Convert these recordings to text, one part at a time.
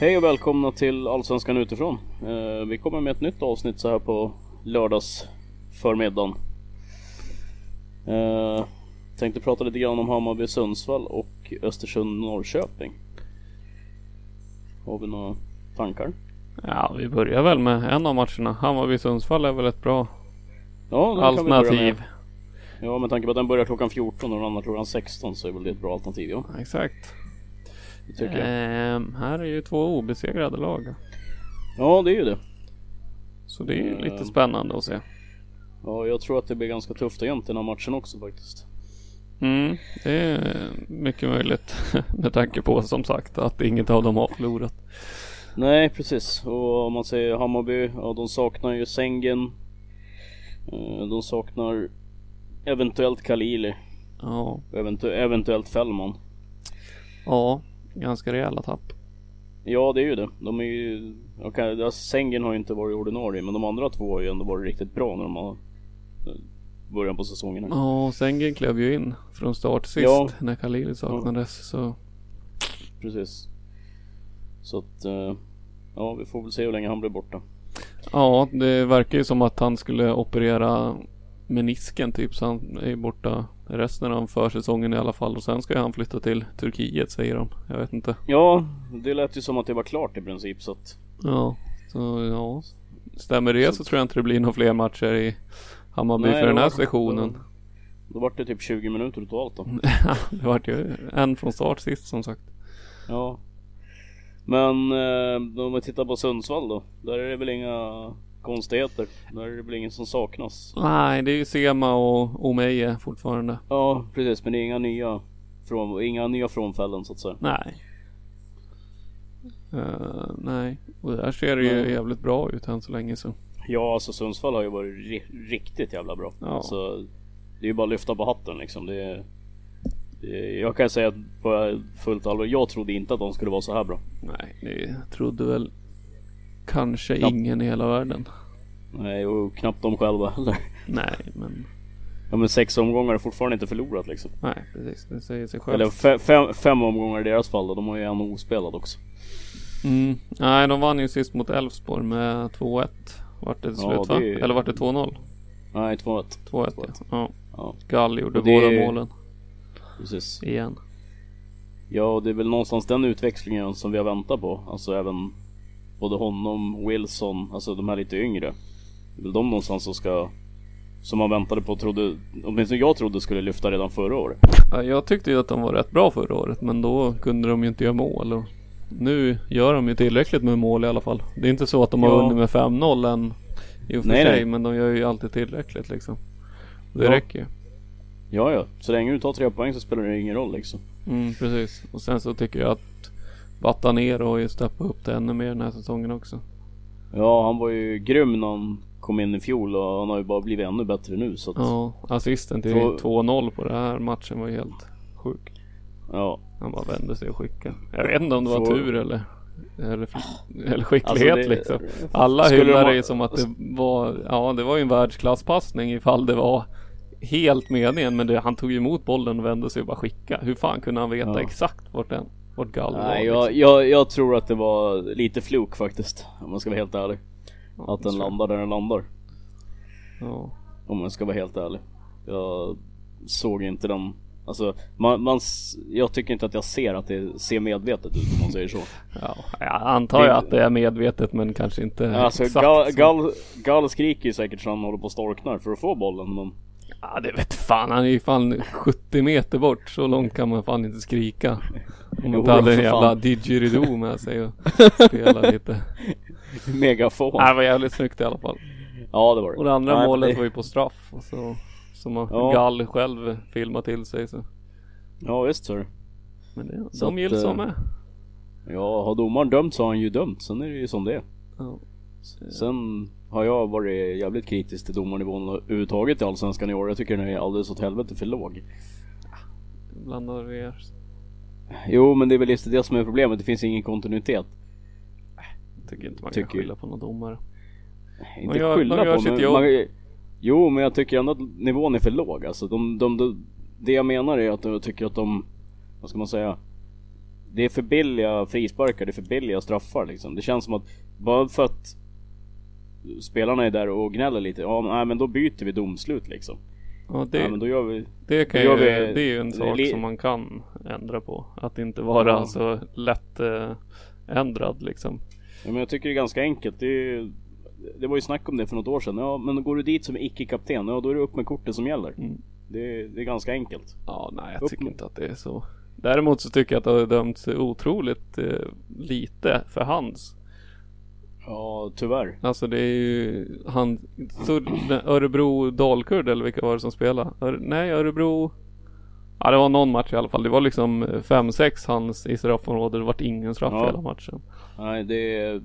Hej och välkomna till Allsvenskan utifrån. Eh, vi kommer med ett nytt avsnitt så här på lördags förmiddagen. Eh, tänkte prata lite grann om Hammarby Sundsvall och Östersund Norrköping. Har vi några tankar? Ja, vi börjar väl med en av matcherna. Hammarby Sundsvall är väl ett bra Ja, alternativ. Ja, med tanke på att den börjar klockan 14 och den andra klockan 16 så är väl det ett bra alternativ. Ja, Exakt. Tycker jag. Ehm, här är ju två obesegrade lag. Ja, det är ju det. Så det är ju lite Ehm. spännande att se. Ja, jag tror att det blir ganska tufft och jämnt i den här matchen också faktiskt. Mm, det är mycket möjligt med tanke på som sagt att inget av dem har förlorat. Nej precis och om man säger Hammarby, ja de saknar ju Sengen. Eh, De saknar eventuellt Kalili, Ja, eventu- eventuellt Fällman. ja, ganska rejäla tapp. Ja det är ju det. De är ju, okay, ja, Sengen har ju inte varit ordinarie men de andra två har ju ändå varit riktigt bra när de har eh, början på säsongen. här. Ja, och Sengen klev ju in från start sist Ja. när Khalili saknades. Så Precis. Så att, eh, ja vi får väl se hur länge han blir borta. ja, det verkar ju som att han skulle operera menisken typ. Så han är borta resten av försäsongen i alla fall. Och sen ska han flytta till Turkiet säger de. Jag vet inte. Ja, det lät ju som att det var klart i princip så att Ja, så ja. Stämmer det så, Så- tror jag inte det blir några fler matcher i Hammarby Nej, för den här sessionen. Då vart det typ 20 minuter totalt då. det vart ju en från start sist som sagt. Ja. Men eh, om vi tittar på Sundsvall då. Där är det väl inga konstigheter. Där är det väl ingen som saknas. Nej, det är ju Sema och Omeje fortfarande. Ja precis men det är inga nya från, inga nya frånfällen så att säga. Nej. Eh, nej, och där ser det ju jävligt bra ut än så länge så. Ja alltså Sundsvall har ju varit ri- riktigt jävla bra. Ja. Alltså, det är ju bara att lyfta på hatten liksom. Det är, det är, jag kan säga på fullt allvar. Jag trodde inte att de skulle vara så här bra. Nej, det trodde väl kanske Ja. ingen i hela världen. Nej och knappt de själva heller. Nej, men Ja men sex omgångar är fortfarande inte förlorat liksom. nej, precis. Det säger sig självt. Eller fe- fem, fem omgångar i deras fall då. De har ju en ospelad också. Mm. Nej, de vann ju sist mot Elfsborg med 2-1. Vart det till Ja, slut va? det Eller vart det 2-0? Nej 2-1. 2-1 ja. ja. Ja Gall gjorde det- båda målen precis. igen. Ja och det är väl någonstans den utväxlingen som vi har väntat på. Alltså även både honom, Wilson, alltså de här lite yngre. Det är väl de någonstans som ska som man väntade på och trodde, åtminstone jag trodde skulle lyfta redan förra året. Ja, jag tyckte ju att de var rätt bra förra året men då kunde de ju inte göra mål. Och nu gör de ju tillräckligt med mål i alla fall. Det är inte så att de har Ja. vunnit med 5-0 än i och för Nej, sig nej. men de gör ju alltid tillräckligt liksom. Det Ja. räcker ju. Ja ja, så länge du tar tre poäng så spelar det ingen roll liksom. Mm, precis. Och sen så tycker jag att Batanero har ju steppat upp det ännu mer den här säsongen också. Ja han var ju grym när han kom in i fjol och han har ju bara blivit ännu bättre nu så att, Ja, assisten till Två- 2-0 på den här matchen var ju helt sjuk. ja. Han bara vände sig och skickade. Jag vet inte om det var Två- tur eller eller, eller skicklighet Alltså, det- liksom. Alla hyllar de det som att det var, ja det var ju en världsklasspassning ifall det var helt meningen men det, han tog ju emot bollen och vände sig och bara skicka. Hur fan kunde han veta Ja. exakt vart den, vart var? Nej, liksom? jag, jag, jag tror att det var lite fluk faktiskt. Om man ska vara helt ärlig. Ja, Att den jag. landar där den landar. Ja. Om man ska vara helt ärlig. Jag såg inte den. Alltså, man, man, jag tycker inte att jag ser att det ser medvetet ut om man säger så. Ja, jag antar Det- att det är medvetet men kanske inte Alltså exakt Gall, så. Gall, Gall skriker ju säkert så han håller på och storknar för att få bollen men Ja det vet fan, han är ju fan 70 meter bort. Så långt kan man fan inte skrika. Om man inte hade en jävla didgeridoo med sig och spela lite. megafon. Nej, det var jävligt snyggt i alla fall. Ja det var det. Och det andra Nej, målet det- var ju på straff. Och så, som Ja. Gall själv filmat till sig. Så. Ja visst så. Men det, Så de gills eh, som med. Ja har domaren dömt så har han ju dömt. Sen är det ju som det. Ja. Sen har jag varit jävligt kritisk till domarnivån överhuvudtaget i Allsvenskan i år. Jag tycker den är alldeles åt helvete för låg. Blandar vi er. Jo men det är väl just det som är problemet. Det finns ingen kontinuitet. Tycker inte man Tycker- kan skylla på någon domare. Inte gör- skylla på men jobb. man, Jo men jag tycker ändå att nivån är för låg alltså. De, de, de, det jag menar är att jag tycker att de, vad ska man säga? Det är för billiga frisparkar, det är för billiga straffar liksom. Det känns som att bara för att spelarna är där och gnäller lite. Ja nej, men då byter vi domslut liksom. Ja, det, ja, men då gör vi det, kan ju, vi- det är ju en sak som man kan ändra på. Att inte vara Ja. så lätt eh, ändrad liksom. Ja, men jag tycker det är ganska enkelt. Det, är, det var ju snack om det för något år sedan. Ja, men går du dit som icke-kapten, ja då är det upp med kortet som gäller. Mm. Det, det är ganska enkelt. Ja, nej jag Upp tycker med- inte att det är så. Däremot så tycker jag att det har dömts otroligt eh, lite för hands. Ja, tyvärr. Alltså det är ju han, Örebro Dalkurd eller vilka var det som spelade? Ör, nej Örebro Ja det var någon match i alla fall. Det var liksom 5-6 hands i straffområdet. Det vart ingen straff Ja. hela matchen. Nej, det är...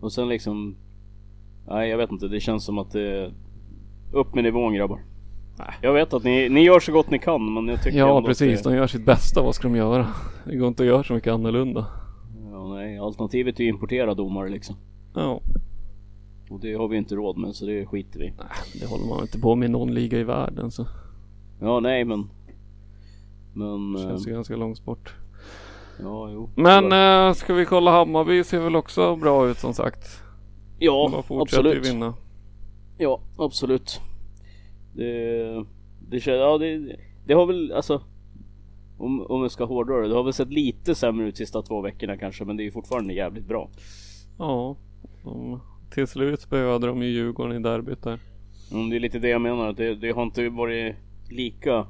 Och sen liksom... Nej, jag vet inte. Det känns som att det... Upp med nivån grabbar. Nej. Jag vet att ni, ni gör så gott ni kan, men jag tycker Ja precis, Det, de gör sitt bästa. Vad ska de göra? Det går inte att göra så mycket annorlunda. Nej, alternativet är ju importera domare liksom. Ja, Och det har vi inte råd med, så det skiter vi i. det håller man inte på med i någon liga i världen så. Ja, nej men... Men... Det känns eh, ju ganska långt bort. ja, jo. Men äh, ska vi kolla Hammarby ser väl också bra ut som sagt. Ja, fortsätter ju absolut. vinna. Ja, absolut. Det, det, ja, det, det har väl alltså om, om jag ska hårdra det, det har väl sett lite sämre ut sista två veckorna kanske men det är ju fortfarande jävligt bra. Ja, de, till slut spöade de ju Djurgården i derbyt där. Mm, det är lite det jag menar, det, det har inte varit lika,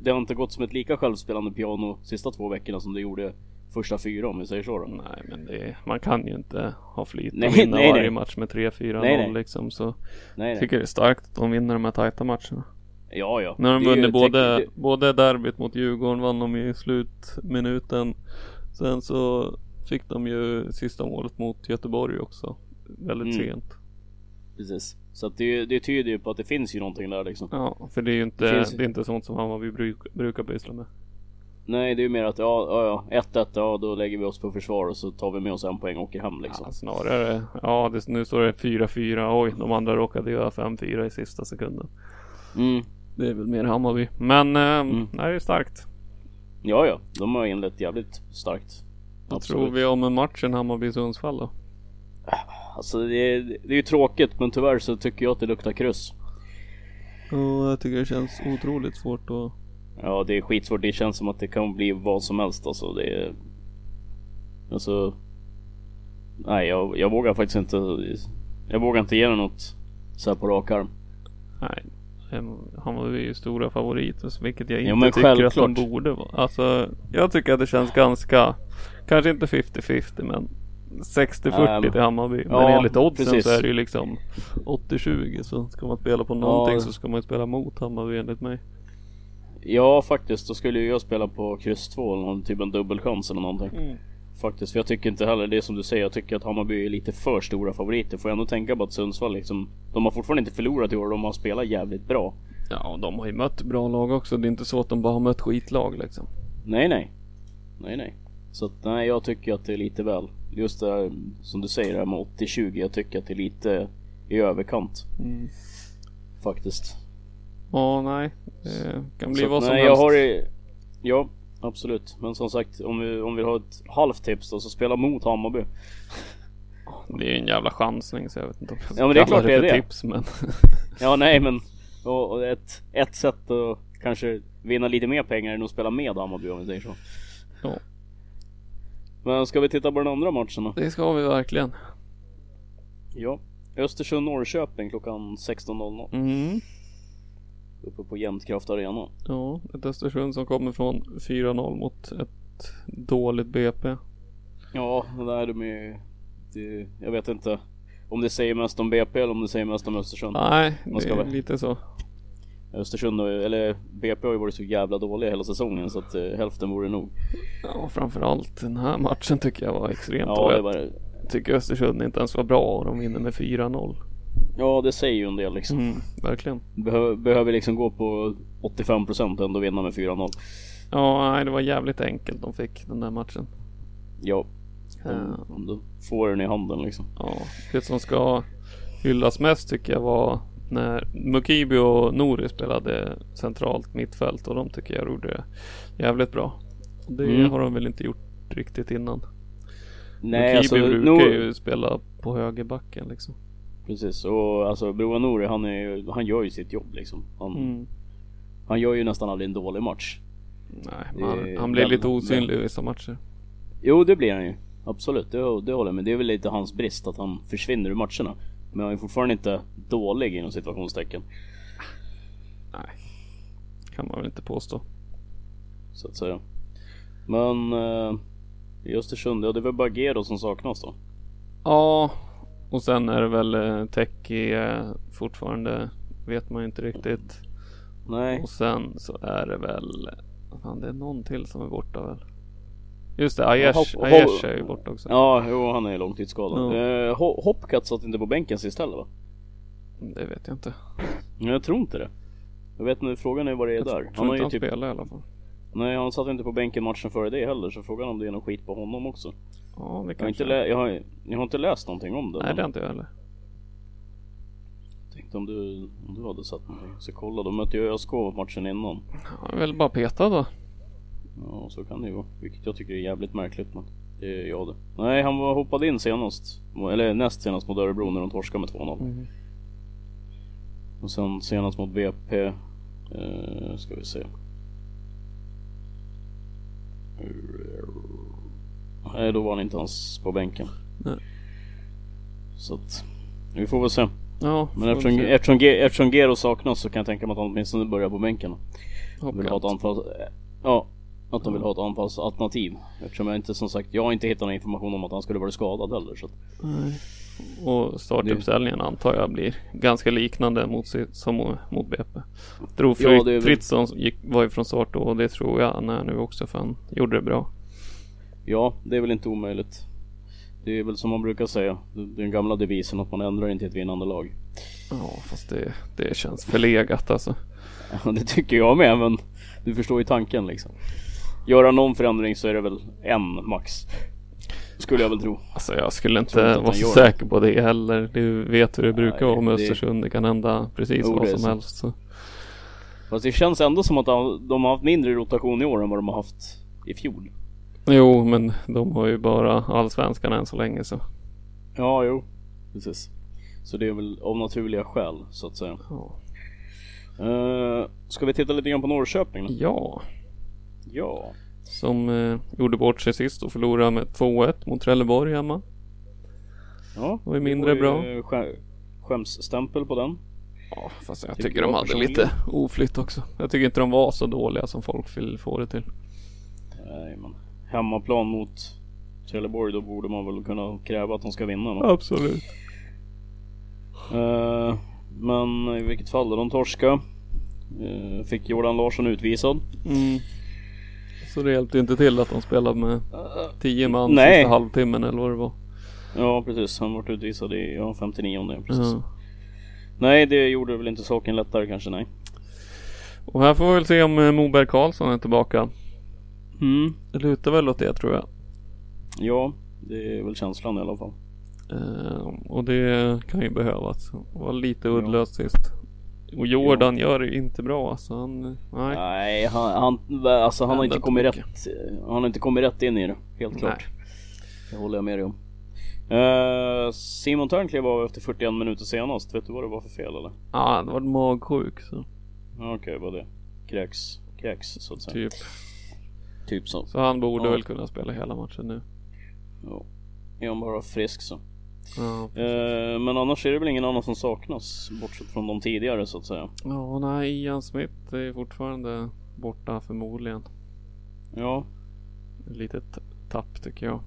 det har inte gått som ett lika självspelande piano sista två veckorna som det gjorde första fyra om vi säger så då. Nej men det, man kan ju inte ha flyt och vinna varje nej. match med 3-4-0 Nej, nej. liksom. Så Nej, nej. tycker det är starkt att de vinner de här tajta matcherna. Ja, ja. Har de Det vunnit både, både derbyt mot Djurgården vann de i slutminuten. Sen så fick de ju sista målet mot Göteborg också. Väldigt Mm. sent. Precis. Så att det, det tyder ju på att det finns ju någonting där liksom. Ja, för det är ju inte, Det det, finns ju- är inte sånt som Hammarby bruk, brukar pyssla med. Nej, det är ju mer att ja, ja, ja, 1-1, ja då lägger vi oss på försvar och så tar vi med oss en poäng och åker hem liksom. Ja, snarare, ja det, nu står det 4-4. Oj, de andra råkade göra 5-4 i sista sekunden. Mm. Det är väl mer Hammarby. Men, eh, Mm. det är starkt. Ja, ja, de har inlett jävligt starkt. Vad tror vi om matchen Hammarby-Sundsvall då? Alltså det är, det är ju tråkigt men tyvärr så tycker jag att det luktar kryss. Ja, jag tycker det känns otroligt svårt att Ja, det är skitsvårt. Det känns som att det kan bli vad som helst alltså. Det är... Alltså... Nej, jag, jag vågar faktiskt inte... Jag vågar inte ge den något så här på rak arm. Nej, Hammarby är ju stora favoriter, vilket jag Ja, inte men tycker att de självklart. borde vara. Alltså, jag tycker att det känns ganska, kanske inte 50-50 men 60-40 Ähm, till Hammarby. Men ja, enligt oddsen precis. så är det ju liksom 80-20 så ska man spela på någonting Ja. så ska man ju spela mot Hammarby enligt mig. Ja, faktiskt. Då skulle ju jag spela på kryss 2 eller någon typ en dubbelchans eller någonting. Faktiskt, för jag tycker inte heller det som du säger. Jag tycker att Hammarby är lite för stora favoriter. Får jag ändå tänka på att Sundsvall liksom, de har fortfarande inte förlorat i år. De har spelat jävligt bra. Ja, de har ju mött bra lag också. Det är inte så att de bara har mött skitlag liksom. Nej, nej. Nej, nej. Så att, nej, jag tycker att det är lite väl. Just det här som du säger det här med 80-20. Jag tycker att det är lite i överkant. Mm. Faktiskt. Ja, nej. Det kan bli Så, vad som nej, helst. jag har Ja, absolut. Men som sagt, om vi, om vi har ett halvt tips då, så spela mot Hammarby. Det är ju en jävla chansning så jag vet inte om jag Ja, men det är klart det är det. tips men. Ja, nej men och, och ett, ett sätt att kanske vinna lite mer pengar än att spela med Hammarby om vi säger så. ja, Men ska vi titta på den andra matchen då? det ska vi verkligen. Ja. Östersund-Norrköping klockan 16.00 Mm. Uppe på Jämtkraft Arena. Ja, ett Östersund som kommer från 4-0 mot ett dåligt BP. Ja, det där de är det, Jag vet inte om det säger mest om BP eller om det säger mest om Östersund. Nej, det är lite så. Östersund, ju- eller BP har ju varit så jävla dåliga hela säsongen så att eh, hälften vore nog. Ja, framförallt den här matchen tycker jag var extremt Ja, dålig. var, Tycker Östersund inte ens var bra och de vinner med 4-0. Ja, det säger ju en del liksom. Mm, verkligen. Behö, behöver liksom gå på 85% och ändå vinna med 4-0. Ja, nej, det var jävligt enkelt de fick den där matchen. Ja, Ja. om, om du får den i handen liksom. Ja, det som ska hyllas mest tycker jag var när Mukibi och Nori spelade centralt mittfält och de tycker jag gjorde det jävligt bra. Och det Mm. har de väl inte gjort riktigt innan. Nej, Mukibi alltså brukar Nor- ju spela på högerbacken liksom. Precis, och alltså Broa Nouri han, är, han gör ju sitt jobb liksom. Han, Mm. han gör ju nästan aldrig en dålig match. Nej, man, han blir väl- lite osynlig i vissa matcher. Jo det blir han ju. Absolut, det, det håller jag med. Det är väl lite hans brist att han försvinner ur matcherna. Men han är fortfarande inte dålig inom situationstecken. Nej, kan man väl inte påstå. Så att säga. Men eh, i Östersund, ja det är väl bara Gero som saknas då. Ja, och sen är det väl eh, Teki eh, fortfarande. Vet man inte riktigt. Nej. Och sen så är det väl, fan det är någon till som är borta väl? Just det, Aiesh, Aiesh är ju borta också. Ja, jo han är långtidsskadad. Ja. Eh, Ho- Hopcat satt inte på bänken sist heller va? Det vet jag inte. Jag tror inte det. Jag vet inte, frågan är vad det är Jag där. tror Han har ju han typ... spelar i alla fall. Nej, han satt inte på bänken matchen före det heller, så frågan om det är någon skit på honom också. Ja, det Jag har inte, lä- jag har, jag har inte läst någonting om det. Nej, men det har inte jag heller. tänkte om du, om du hade sett någonting. Så kolla, de mötte ju ÖSK matchen innan. Han är väl bara petad då. Ja, så kan det ju vara. Vilket jag tycker är jävligt märkligt, men det är jag det. Nej, han var hoppade in senast. Eller näst senast mot Örebro när de torskade med 2-0. Mm. Och sen senast mot BP. Eh, ska vi se. Nej, då var han inte ens på bänken. Nej. Så att, vi får väl se. Ja, Men eftersom, se. eftersom, eftersom Gero saknas så kan jag tänka mig att han åtminstone börjar på bänken. Vill ha ett anfalls... Ja, att de vill ha ett anfallsalternativ. Eftersom jag inte som sagt, jag har inte hittat någon information om att han skulle vara skadad heller. Så Nej. Och startuppställningen antar jag blir ganska liknande mot, som mot BP. Ja, Fri- väl- Fritzson gick, var ju från start då och det tror jag han är nu också för han gjorde det bra. Ja, det är väl inte omöjligt. Det är väl som man brukar säga, den gamla devisen att man ändrar inte ett vinnande lag. Ja, fast det, det känns förlegat alltså. Ja, det tycker jag med, men du förstår ju tanken liksom. Göra någon förändring så är det väl en max. Skulle jag väl tro. Alltså jag skulle inte inte vara så säker på det heller. Du vet hur det brukar Nej, vara med Östersund. Det kan hända precis Jo, vad som så. helst. Så. Fast det känns ändå som att de har haft mindre rotation i år än vad de har haft i fjol. Jo, men de har ju bara allsvenskan än så länge så. Ja, jo. Precis. Så det är väl av naturliga skäl så att säga. Ja. Uh, ska vi titta lite grann på Norrköping då? ja. Ja. Som eh, gjorde bort sig sist och förlorade med 2-1 mot Trelleborg hemma. Ja. var ju mindre det var ju skä- Skämsstämpel på den. Ja, fast jag Tycker tycker de hade lite oflytt också. Jag tycker inte de var så dåliga som folk vill få det till. Nej men. Hemmaplan mot Trelleborg, då borde man väl kunna kräva att de ska vinna. Då. Absolut. Eh, men i vilket fall, då, de torska. Eh, fick Jordan Larsson utvisad. Mm. Så det hjälpte inte till att de spelade med 10 man Nej. sista halvtimmen eller vad det var. Ja precis, han vart utvisad i ja, 59 precis. Ja. Nej det gjorde väl inte saken lättare kanske nej. Och här får vi väl se om eh, Moberg Karlsson är tillbaka. Mm. Det lutar väl åt det tror jag. Ja, det är väl känslan i alla fall. Eh, och det kan ju behövas. Var lite Ja. uddlöst sist. Och Jordan gör det inte bra alltså. Han, nej. Nej, han, han, alltså, han har inte kommit tokig. rätt. Han har inte kommit rätt in i det. Helt klart. Det håller jag med dig om. Eh, Simon Törn klev av efter 41 minuter senast. Vet du vad det var för fel eller? Ja, han var magsjuk så. Ja, Okej, vad det? Kräks, kräks så att säga. Typ. Typ så. Så han borde Ja. väl kunna spela hela matchen nu. Ja. Är han bara frisk så. Ja. Eh, men annars är det väl ingen annan som saknas. Bortsett från de tidigare så att säga. Ja, nej, Ian Smith är fortfarande borta förmodligen. Ja, litet tapp tycker jag.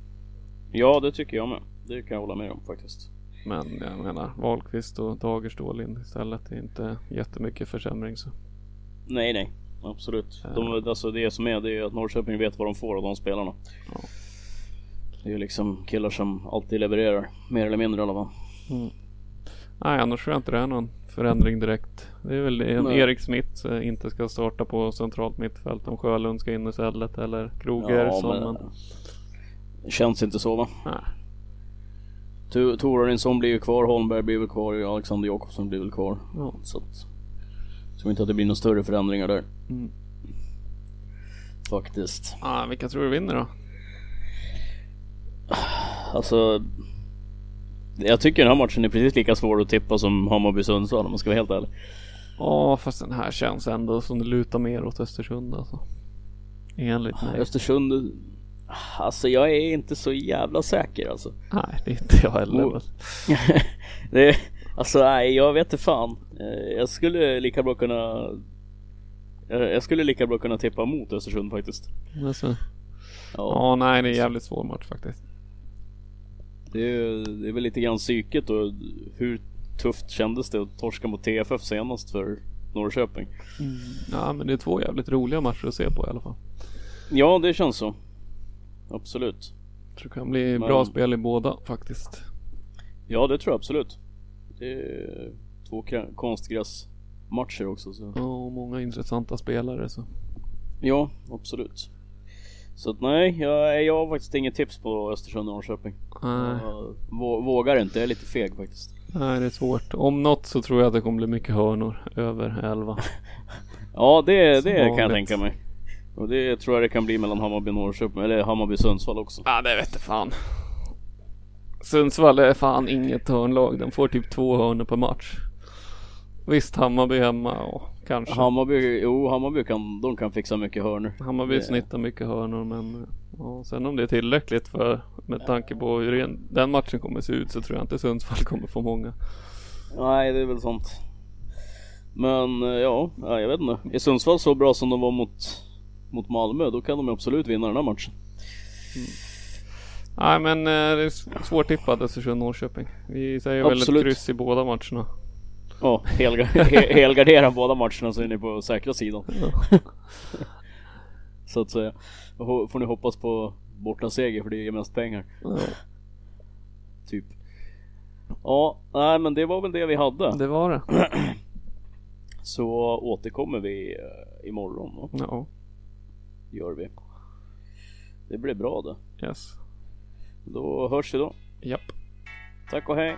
ja det tycker jag med. Det kan jag hålla med om faktiskt. Men jag menar, Wahlqvist och Dagerstål in istället. Det är inte jättemycket försämring så. Nej, nej. Absolut. De, alltså det som är, det är att Norrköping vet vad de får av de spelarna. Ja. Det är ju liksom killar som alltid levererar. Mer eller mindre i alla fall. Nej, annars tror jag inte det är någon förändring direkt. Det är väl en Nej. Erik Smith eh, inte ska starta på centralt mittfält om Sjölund ska in istället eller Krogersson. men... men... Det känns inte så va? Nej. Torarinsson blir ju kvar, Holmberg blir väl kvar, Alexander Jakobsson blir väl kvar. Ja. Så att... Jag tror inte att det blir några större förändringar där. Mm. Faktiskt. Ah, vilka tror du vinner då? Alltså... Jag tycker den här matchen är precis lika svår att tippa som Hammarby-Sundsvall om man ska vara helt ärlig. Ja, fast den här känns ändå som det lutar mer åt Östersund alltså. Enligt mig. Östersund... Alltså jag är inte så jävla säker alltså. Nej, det är inte jag heller. Men- det, alltså nej, jag vet inte fan. Eh, Jag skulle lika bra kunna... Jag skulle lika bra kunna tippa mot Östersund faktiskt. Alltså. Ja, Ja, nej, det är en jävligt svår match faktiskt. det, är, det är väl lite grann psyket och hur tufft kändes det att torska mot TFF senast för Norrköping? Ja, men det är två jävligt roliga matcher att se på i alla fall. Ja, det känns så. Absolut. Jag tror det kan bli Men- bra spel i båda faktiskt. Ja, det tror jag absolut. Det är två kra- konstgräsmatcher också. Så. Ja, och många intressanta spelare så. Ja, absolut. Så att nej, jag, jag har faktiskt inget tips på Östersund och Norrköping. Nej, Jag vå- vågar inte, jag är lite feg faktiskt. nej, det är svårt. Om något så tror jag att det kommer bli mycket hörnor. Över 11. Ja, det, det kan jag tänka mig. Och det tror jag det kan bli mellan Hammarby och Norrköping, eller Hammarby och Sundsvall också. Ja, det vet fan. Sundsvall är fan inget hörnlag. De får typ två hörnor per match. Visst, Hammarby hemma och kanske. Hammarby, jo Hammarby kan, de kan fixa mycket hörnor. Hammarby Det- snittar mycket hörnor men ja, sen om det är tillräckligt för med tanke på hur den- den matchen kommer se ut så tror jag inte Sundsvall kommer få många. Nej, det är väl sånt. Men eh, ja, ja, jag vet inte. Är Sundsvall så bra som de var mot, mot Malmö, då kan de absolut vinna den här matchen. Nej men eh, det är svårtippat Östersund-Norrköping. Vi säger väl Absolut. ett kryss i båda matcherna. Ja, helga, he, helgardera båda matcherna så är ni på säkra sidan. så att säga. Då får ni hoppas på borta seger för det ger mest pengar. Ja, Typ. Ja, nej men det var väl det vi hade. det var det. Så återkommer vi eh, imorgon. va? Ja, Gör vi. Det blir bra det. yes. Då hörs vi då. Japp. Tack och hej.